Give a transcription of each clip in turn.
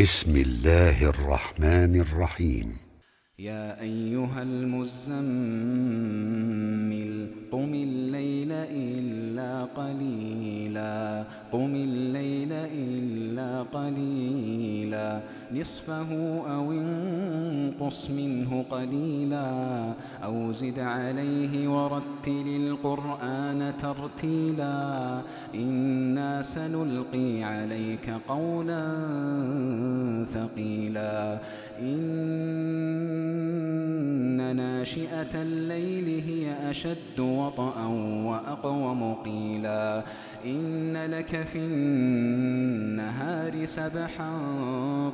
بسم الله الرحمن الرحيم. يا أيها المزمل قم الليل إلا قليلا. قم الليل إلا قليلا. نصفه أو انقص منه قليلا أو زد عليه ورتل القرآن ترتيلا إنا سنلقي عليك قولا ثقيلا إن ناشئة الليل هي أشد وطأ وأقوم قيلا إن لك في النهار سبحا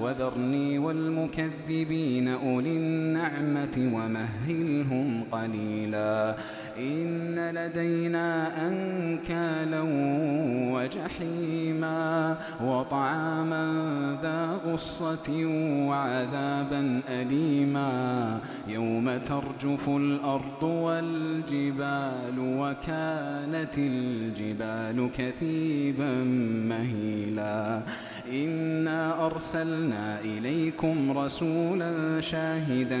وذرني والمكذبين أولي النعمة ومهلهم قليلا. إن لدينا أنكالا وجحيما وطعاما ذا غصة وعذابا أليما. يوم ترجف الأرض والجبال وكانت الجبال كثيبا مهيلا. إنا أرسلنا إليكم رسولا شاهدا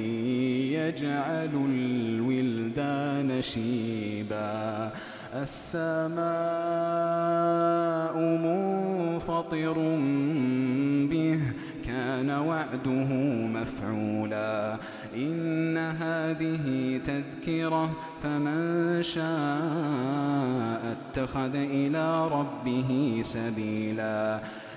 يجعل الولدان شيبا. السماء منفطر به كان وعده مفعولا. إن هذه تذكرة فمن شاء اتخذ إلى ربه سبيلا.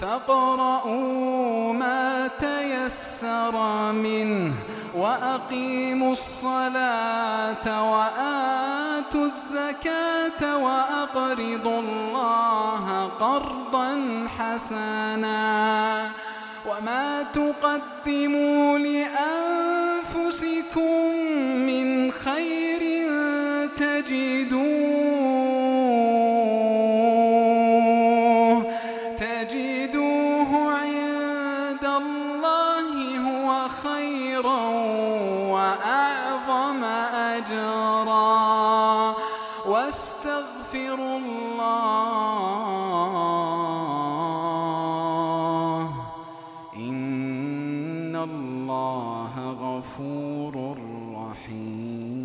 فاقرؤوا ما تيسر منه وأقيموا الصلاة وآتوا الزكاة وأقرضوا الله قرضا حسنا وما تقدموا لأنفسكم من خير تجدوه خيرا وأعظم أجرا. واستغفروا الله. إن الله غفور رحيم.